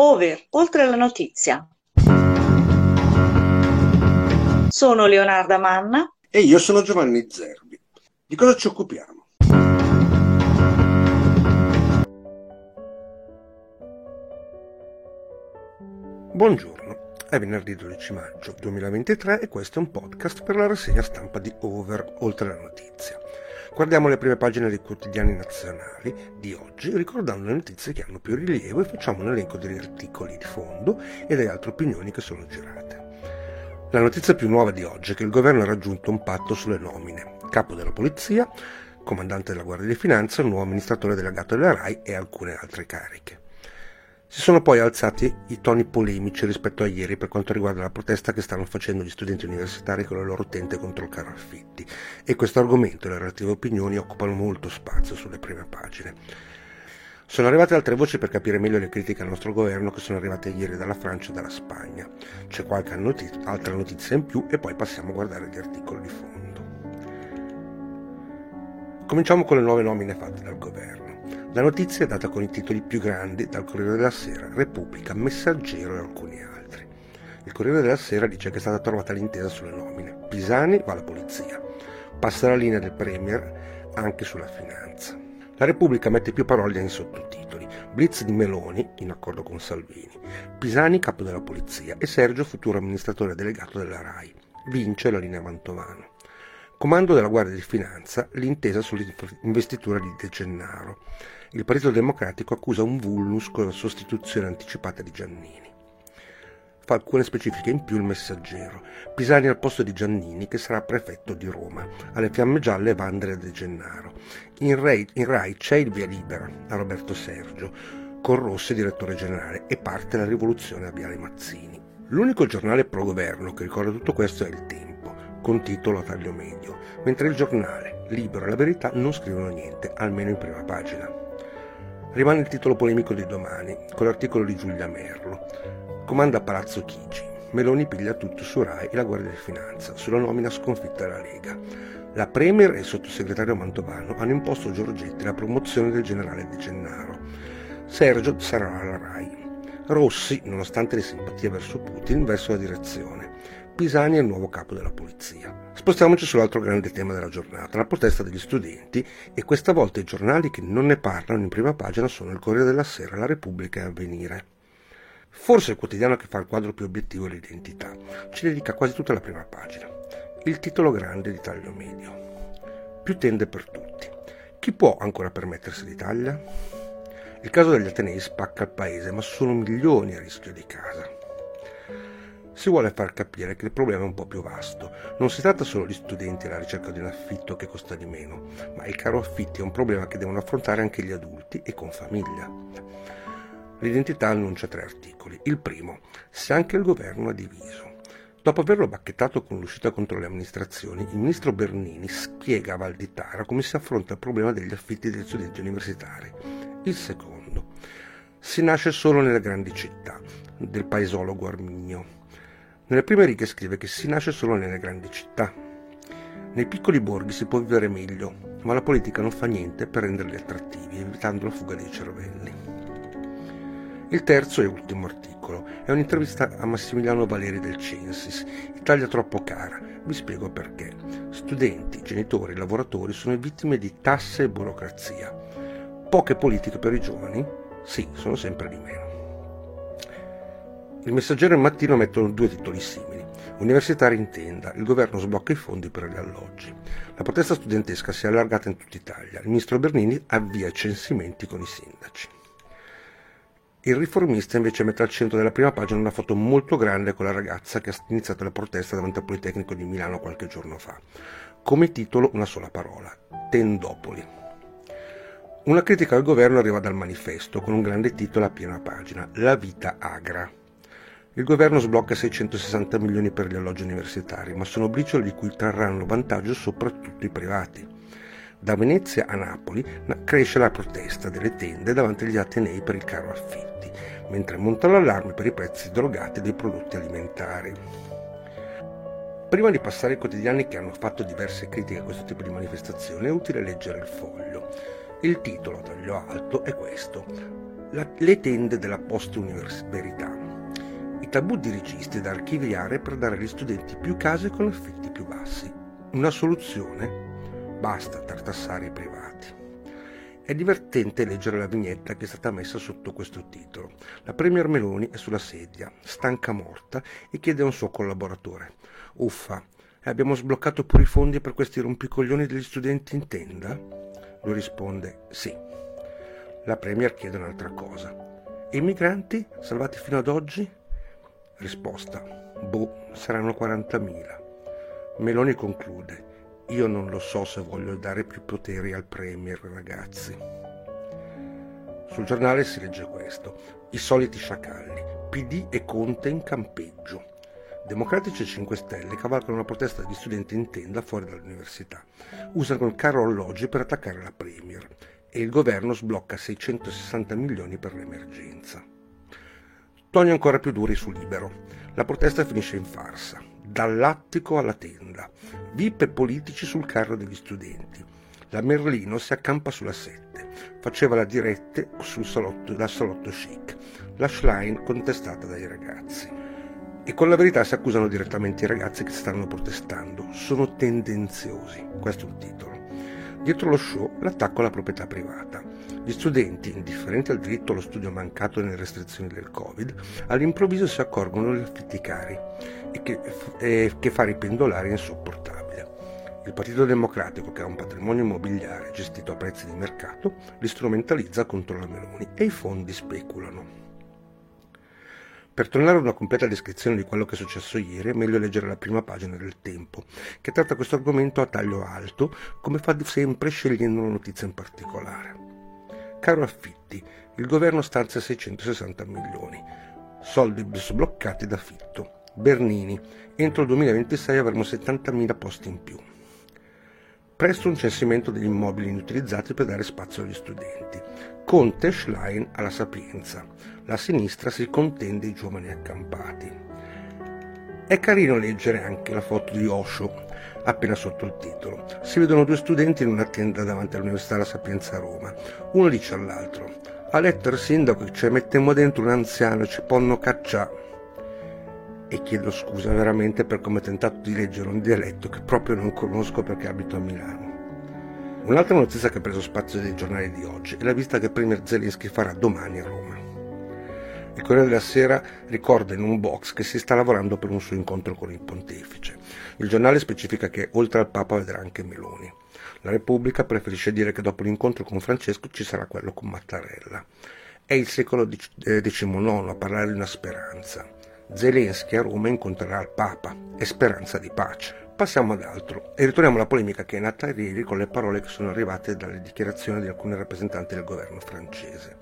Over, oltre la notizia. Sono Leonarda Manna. E io sono Giovanni Zerbi. Di cosa ci occupiamo? Buongiorno, è venerdì 12 maggio 2023 e questo è un podcast per la rassegna stampa di Over, oltre la notizia. Guardiamo le prime pagine dei quotidiani nazionali di oggi, ricordando le notizie che hanno più rilievo e facciamo un elenco degli articoli di fondo e delle altre opinioni che sono girate. La notizia più nuova di oggi è che il governo ha raggiunto un patto sulle nomine. Capo della polizia, comandante della Guardia di Finanza, nuovo amministratore delegato della RAI e alcune altre cariche. Si sono poi alzati i toni polemici rispetto a ieri per quanto riguarda la protesta che stanno facendo gli studenti universitari con le loro tente contro il caro affitti e questo argomento e le relative opinioni occupano molto spazio sulle prime pagine. Sono arrivate altre voci per capire meglio le critiche al nostro governo che sono arrivate ieri dalla Francia e dalla Spagna. C'è qualche notiz- altra notizia in più e poi passiamo a guardare gli articoli di fondo. Cominciamo con le nuove nomine fatte dal governo. La notizia è data con i titoli più grandi dal Corriere della Sera, Repubblica, Messaggero e alcuni altri. Il Corriere della Sera dice che è stata trovata l'intesa sulle nomine. Pisani va alla polizia. Passa la linea del Premier anche sulla finanza. La Repubblica mette più parole nei sottotitoli. Blitz di Meloni, in accordo con Salvini. Pisani, capo della polizia. E Sergio, futuro amministratore delegato della RAI. Vince la linea Mantovano. Comando della Guardia di Finanza, l'intesa sull'investitura di De Gennaro il Partito Democratico accusa un vulnus con la sostituzione anticipata di Giannini. Fa alcune specifiche in più il messaggero. Pisani al posto di Giannini, che sarà prefetto di Roma. Alle fiamme gialle va Andrea De Gennaro. In Rai, in Rai c'è il via libera a Roberto Sergio, con Rossi direttore generale, e parte la rivoluzione a Viale Mazzini. L'unico giornale pro-governo che ricorda tutto questo è Il Tempo, con titolo a taglio medio, mentre il giornale, Libero e la Verità non scrivono niente, almeno in prima pagina. Rimane il titolo polemico di domani, con l'articolo di Giulia Merlo. Comanda Palazzo Chigi. Meloni piglia tutto su Rai e la Guardia di Finanza, sulla nomina sconfitta della Lega. La Premier e il sottosegretario Mantovano hanno imposto a Giorgetti la promozione del generale De Gennaro. Sergio sarà alla Rai. Rossi, nonostante le simpatie verso Putin, verso la direzione. Pisani è il nuovo capo della polizia. Spostiamoci sull'altro grande tema della giornata, la protesta degli studenti e questa volta i giornali che non ne parlano in prima pagina sono il Corriere della Sera, La Repubblica e Avvenire. Forse il quotidiano che fa il quadro più obiettivo è l'identità, ci dedica quasi tutta la prima pagina. Il titolo grande di taglio medio. Più tende per tutti. Chi può ancora permettersi l'Italia? Il caso degli Atenei spacca il paese, ma sono milioni a rischio di casa si vuole far capire che il problema è un po' più vasto. Non si tratta solo di studenti alla ricerca di un affitto che costa di meno, ma il caro affitti è un problema che devono affrontare anche gli adulti e con famiglia. L'identità annuncia tre articoli. Il primo, se anche il governo ha diviso. Dopo averlo bacchettato con l'uscita contro le amministrazioni, il ministro Bernini spiega a Valditara come si affronta il problema degli affitti degli studenti universitari. Il secondo, si nasce solo nelle grandi città, del paesologo Arminio. Nelle prime righe scrive che si nasce solo nelle grandi città. Nei piccoli borghi si può vivere meglio, ma la politica non fa niente per renderli attrattivi, evitando la fuga dei cervelli. Il terzo e ultimo articolo è un'intervista a Massimiliano Valeri del Censis, Italia troppo cara. Vi spiego perché. Studenti, genitori, lavoratori sono vittime di tasse e burocrazia. Poche politiche per i giovani? Sì, sono sempre di meno. Il messaggero e il mattino mettono due titoli simili. Universitari in tenda, il governo sblocca i fondi per gli alloggi. La protesta studentesca si è allargata in tutta Italia. Il ministro Bernini avvia censimenti con i sindaci. Il riformista invece mette al centro della prima pagina una foto molto grande con la ragazza che ha iniziato la protesta davanti al Politecnico di Milano qualche giorno fa. Come titolo una sola parola, Tendopoli. Una critica al governo arriva dal manifesto con un grande titolo a piena pagina, La vita agra. Il governo sblocca 660 milioni per gli alloggi universitari, ma sono briciole di cui trarranno vantaggio soprattutto i privati. Da Venezia a Napoli cresce la protesta delle tende davanti agli atenei per il caro affitti, mentre monta l'allarme per i prezzi drogati dei prodotti alimentari. Prima di passare ai quotidiani che hanno fatto diverse critiche a questo tipo di manifestazione, è utile leggere il foglio. Il titolo, taglio alto, è questo la, le tende della post-verità. Tabù dirigisti da archiviare per dare agli studenti più case con affitti più bassi. Una soluzione? Basta tartassare i privati. È divertente leggere la vignetta che è stata messa sotto questo titolo. La Premier Meloni è sulla sedia, stanca morta, e chiede a un suo collaboratore: Uffa, abbiamo sbloccato pure i fondi per questi rompicoglioni degli studenti in tenda? Lui risponde: Sì. La Premier chiede un'altra cosa. E i migranti, salvati fino ad oggi? Risposta: Boh, saranno 40.000. Meloni conclude: io non lo so se voglio dare più poteri al Premier, ragazzi. Sul giornale si legge questo. I soliti sciacalli. PD e Conte in campeggio. Democratici e 5 Stelle cavalcano una protesta di studenti in tenda fuori dall'università. Usano il carro alloggi per attaccare la Premier e il governo sblocca 660 milioni per l'emergenza. Toni ancora più duri su Libero. La protesta finisce in farsa dall'attico alla tenda, VIP e politici sul carro degli studenti. La Merlino si accampa sulla 7, faceva la dirette sul salotto, dal salotto chic, la Schlein contestata dai ragazzi. E con la verità si accusano direttamente i ragazzi che stanno protestando. Sono tendenziosi, questo è un titolo. Dietro lo show l'attacco alla proprietà privata. Gli studenti, indifferenti al diritto allo studio mancato nelle restrizioni del Covid, all'improvviso si accorgono degli affitti cari e che, e che fa i pendolari insopportabile. Il Partito Democratico, che ha un patrimonio immobiliare gestito a prezzi di mercato, li strumentalizza contro la Meloni e i fondi speculano. Per tornare a una completa descrizione di quello che è successo ieri è meglio leggere la prima pagina del Tempo, che tratta questo argomento a taglio alto, come fa sempre scegliendo una notizia in particolare. Caro affitti, il governo stanzia 660 milioni, soldi sbloccati da Fitto. Bernini, entro il 2026 avremo 70.000 posti in più. Presto un censimento degli immobili inutilizzati per dare spazio agli studenti. Conte Schlein alla Sapienza. La sinistra si contende i giovani accampati. È carino leggere anche la foto di Osho, appena sotto il titolo. Si vedono due studenti in una tenda davanti all'Università La Sapienza a Roma. Uno dice all'altro: A lettere sindaco che ci mettiamo dentro un anziano e ci ponno cacciare e chiedo scusa veramente per come ho tentato di leggere un dialetto che proprio non conosco perché abito a Milano. Un'altra notizia che ha preso spazio dei giornali di oggi è la visita che Premier Zelensky farà domani a Roma. Il Corriere della Sera ricorda in un box che si sta lavorando per un suo incontro con il pontefice. Il giornale specifica che oltre al Papa vedrà anche Meloni. La Repubblica preferisce dire che dopo l'incontro con Francesco ci sarà quello con Mattarella. È il secolo XIX a parlare di una speranza. Zelensky a Roma incontrerà il Papa e speranza di pace. Passiamo ad altro e ritorniamo alla polemica che è nata ieri con le parole che sono arrivate dalle dichiarazioni di alcuni rappresentanti del governo francese.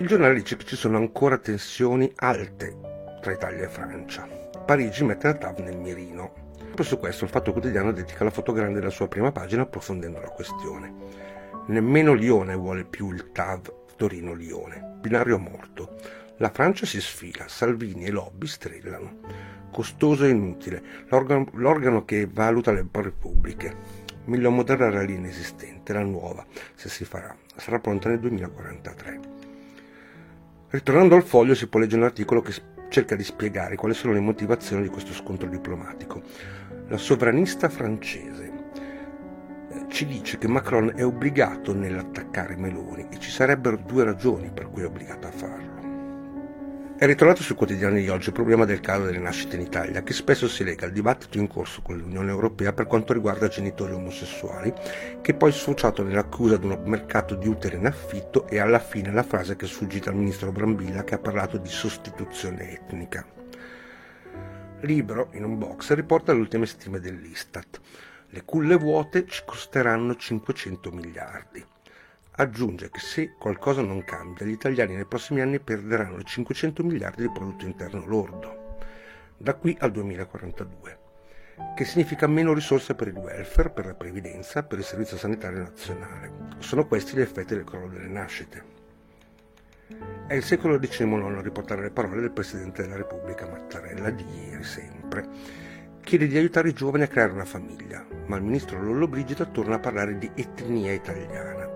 Il giornale dice che ci sono ancora tensioni alte tra Italia e Francia. Parigi mette la TAV nel mirino. Proprio su questo il Fatto Quotidiano dedica la foto grande della sua prima pagina approfondendo la questione. Nemmeno Lione vuole più il TAV Torino-Lione, binario morto. La Francia si sfila, Salvini e lobby strillano. Costoso e inutile, l'organo, l'organo che valuta le repubbliche. Meglio linea esistente, la nuova, se si farà, sarà pronta nel 2043. Ritornando al foglio si può leggere un articolo che cerca di spiegare quali sono le motivazioni di questo scontro diplomatico. La sovranista francese eh, ci dice che Macron è obbligato nell'attaccare Meloni e ci sarebbero due ragioni per cui è obbligato a farlo. È ritornato sui quotidiani di oggi il problema del calo delle nascite in Italia, che spesso si lega al dibattito in corso con l'Unione Europea per quanto riguarda genitori omosessuali, che poi è sfociato nell'accusa di un mercato di utero in affitto e alla fine la frase che è sfuggita al ministro Brambilla che ha parlato di sostituzione etnica. Libro, in un box, riporta le ultime stime dell'Istat. Le culle vuote ci costeranno 500 miliardi. Aggiunge che se qualcosa non cambia, gli italiani nei prossimi anni perderanno i 500 miliardi di prodotto interno lordo, da qui al 2042, che significa meno risorse per il welfare, per la previdenza, per il servizio sanitario nazionale. Sono questi gli effetti del crollo delle nascite. È il secolo XIX a riportare le parole del Presidente della Repubblica Mattarella di ieri sempre. Chiede di aiutare i giovani a creare una famiglia, ma il ministro Lollobrigida torna a parlare di etnia italiana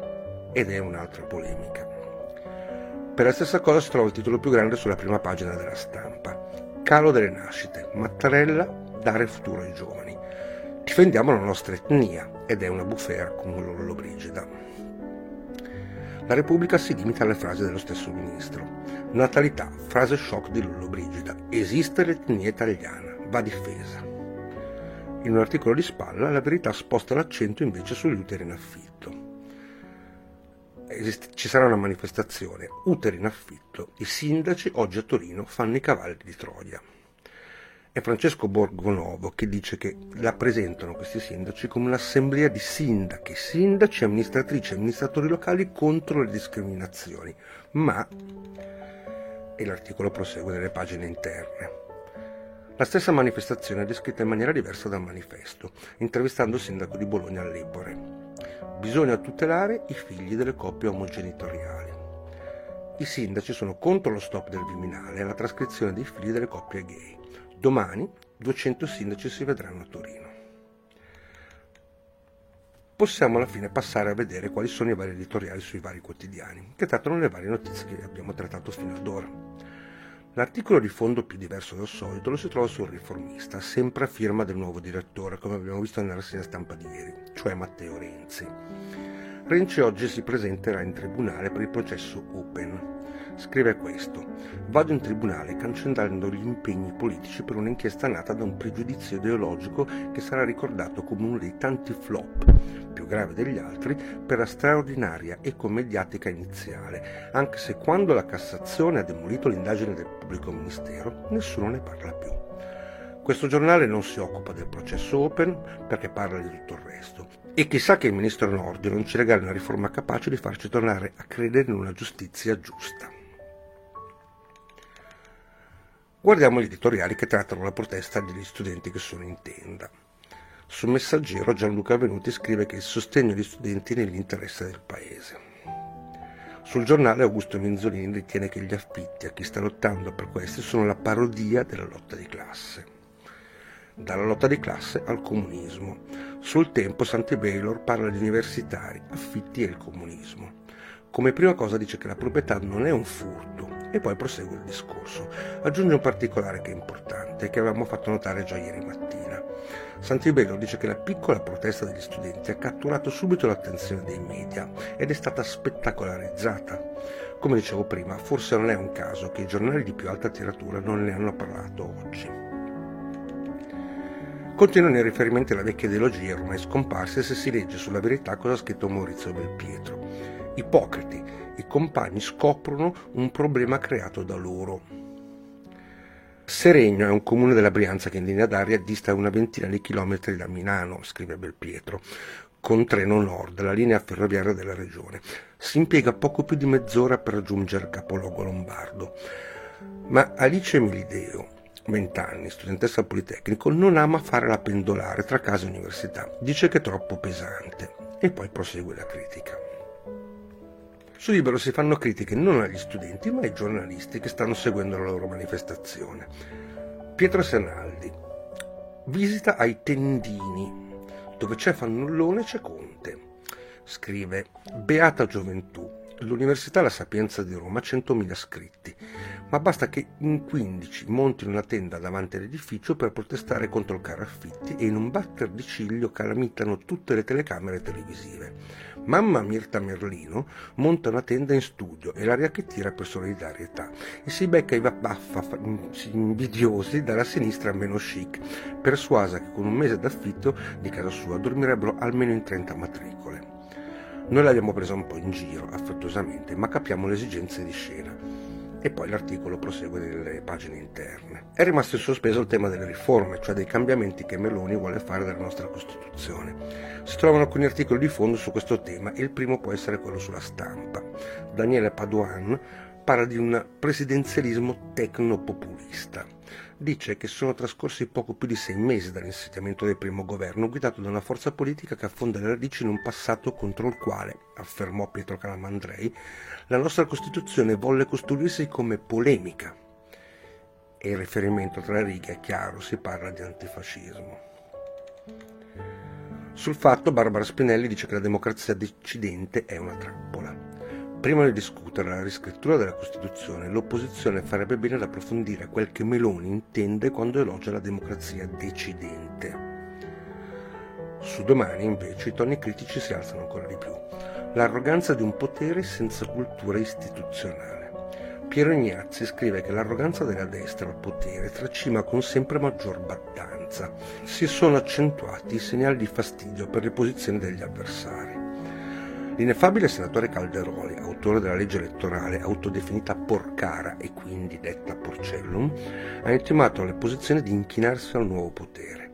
ed è un'altra polemica. Per la stessa cosa si trova il titolo più grande sulla prima pagina della stampa. Calo delle nascite, Mattarella, dare futuro ai giovani. Difendiamo la nostra etnia ed è una bufera con Lollobrigida. La Repubblica si limita alle frasi dello stesso ministro. Natalità, frase shock di Lollobrigida. Esiste l'etnia italiana, va difesa. In un articolo di spalla la verità sposta l'accento invece sugli uteri in affitto ci sarà una manifestazione, uteri in affitto, i sindaci oggi a Torino fanno i cavalli di Troia. È Francesco Borgonovo che dice che la presentano questi sindaci come un'assemblea di sindachi, sindaci, amministratrici e amministratori locali contro le discriminazioni. Ma, e l'articolo prosegue nelle pagine interne, la stessa manifestazione è descritta in maniera diversa dal manifesto, intervistando il sindaco di Bologna all'Epore. Bisogna tutelare i figli delle coppie omogenitoriali. I sindaci sono contro lo stop del Viminale e la trascrizione dei figli delle coppie gay. Domani 200 sindaci si vedranno a Torino. Possiamo alla fine passare a vedere quali sono i vari editoriali sui vari quotidiani, che trattano le varie notizie che abbiamo trattato fino ad ora. L'articolo di fondo più diverso del solito lo si trova sul Riformista, sempre a firma del nuovo direttore, come abbiamo visto nella rassegna stampa di ieri, cioè Matteo Renzi. Renzi oggi si presenterà in tribunale per il processo Open. Scrive questo: Vado in tribunale cancellando gli impegni politici per un'inchiesta nata da un pregiudizio ideologico che sarà ricordato come uno dei tanti flop, più grave degli altri, per la straordinaria ecomediatica iniziale, anche se quando la Cassazione ha demolito l'indagine del pubblico ministero nessuno ne parla più. Questo giornale non si occupa del processo Open perché parla di tutto il resto. E chissà che il ministro Nordi non ci regali una riforma capace di farci tornare a credere in una giustizia giusta. Guardiamo gli editoriali che trattano la protesta degli studenti che sono in tenda. Sul messaggero Gianluca Venuti scrive che il sostegno agli studenti è nell'interesse del paese. Sul giornale Augusto Minzolini ritiene che gli affitti a chi sta lottando per questi sono la parodia della lotta di classe. Dalla lotta di classe al comunismo. Sul tempo Santi Baylor parla di universitari, affitti e il comunismo. Come prima cosa dice che la proprietà non è un furto e poi prosegue il discorso. Aggiunge un particolare che è importante che avevamo fatto notare già ieri mattina. Santibello dice che la piccola protesta degli studenti ha catturato subito l'attenzione dei media ed è stata spettacolarizzata. Come dicevo prima, forse non è un caso che i giornali di più alta tiratura non ne hanno parlato oggi. Continuano i riferimenti alla vecchia ideologia ormai scomparsa se si legge sulla verità cosa ha scritto Maurizio Belpietro. Ipocriti, i compagni scoprono un problema creato da loro. Seregno è un comune della Brianza che in linea d'aria dista una ventina di chilometri da Milano, scrive Belpietro, con treno nord, la linea ferroviaria della regione. Si impiega poco più di mezz'ora per raggiungere il capoluogo lombardo. Ma Alice Milideo, 20 anni, studentessa politecnico, non ama fare la pendolare tra casa e università. Dice che è troppo pesante. E poi prosegue la critica. Su Libero si fanno critiche non agli studenti ma ai giornalisti che stanno seguendo la loro manifestazione. Pietro Senaldi. Visita ai Tendini. Dove c'è Fannullone c'è Conte. Scrive Beata gioventù. L'Università La Sapienza di Roma ha 100.000 iscritti, ma basta che in 15 montino una tenda davanti all'edificio per protestare contro il caro affitti e in un batter di ciglio calamitano tutte le telecamere televisive. Mamma Mirta Merlino monta una tenda in studio e l'aria che tira per solidarietà e si becca i baffa invidiosi dalla sinistra meno chic, persuasa che con un mese d'affitto di casa sua dormirebbero almeno in 30 matricole. Noi l'abbiamo presa un po' in giro, affettuosamente, ma capiamo le esigenze di scena. E poi l'articolo prosegue nelle pagine interne. È rimasto in sospeso il tema delle riforme, cioè dei cambiamenti che Meloni vuole fare della nostra Costituzione. Si trovano alcuni articoli di fondo su questo tema e il primo può essere quello sulla stampa. Daniele Paduan parla di un presidenzialismo tecnopopulista. Dice che sono trascorsi poco più di sei mesi dall'insediamento del primo governo, guidato da una forza politica che affonda le radici in un passato contro il quale, affermò Pietro Calamandrei, la nostra Costituzione volle costruirsi come polemica. E il riferimento tra righe è chiaro, si parla di antifascismo. Sul fatto Barbara Spinelli dice che la democrazia decidente è una trappola. Prima di discutere la riscrittura della Costituzione, l'opposizione farebbe bene ad approfondire quel che Meloni intende quando elogia la democrazia decidente. Su domani, invece, i toni critici si alzano ancora di più. L'arroganza di un potere senza cultura istituzionale. Piero Ignazzi scrive che l'arroganza della destra al potere tracima con sempre maggior battanza. Si sono accentuati i segnali di fastidio per le posizioni degli avversari. L'ineffabile senatore Calderoli, autore della legge elettorale autodefinita porcara e quindi detta porcellum, ha intimato alle posizioni di inchinarsi al nuovo potere.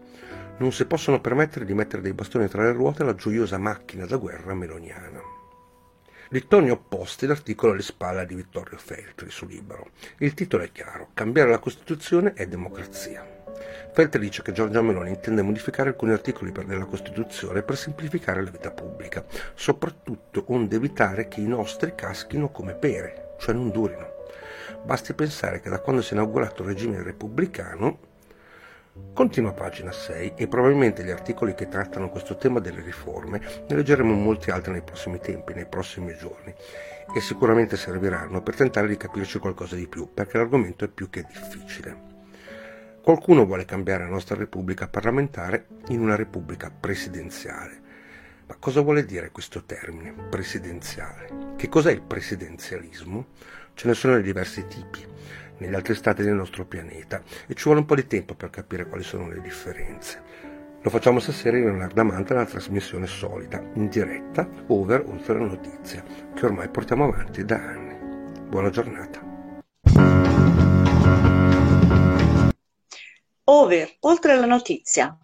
Non si possono permettere di mettere dei bastoni tra le ruote alla gioiosa macchina da guerra meloniana. Di toni opposti l'articolo alle spalle di Vittorio Feltri su Libero. Il titolo è chiaro: Cambiare la Costituzione è democrazia. Feltri dice che Giorgia Meloni intende modificare alcuni articoli della Costituzione per semplificare la vita pubblica, soprattutto onde evitare che i nostri caschino come pere, cioè non durino. Basti pensare che da quando si è inaugurato il regime repubblicano Continua pagina 6 e probabilmente gli articoli che trattano questo tema delle riforme ne leggeremo molti altri nei prossimi tempi, nei prossimi giorni e sicuramente serviranno per tentare di capirci qualcosa di più, perché l'argomento è più che difficile. Qualcuno vuole cambiare la nostra Repubblica parlamentare in una Repubblica presidenziale. Ma cosa vuole dire questo termine, presidenziale? Che cos'è il presidenzialismo? Ce ne sono di diversi tipi negli altri stati del nostro pianeta e ci vuole un po' di tempo per capire quali sono le differenze. Lo facciamo stasera in Leonardo Amante nella trasmissione solida, in diretta, over oltre la notizia, che ormai portiamo avanti da anni. Buona giornata. Over oltre la notizia.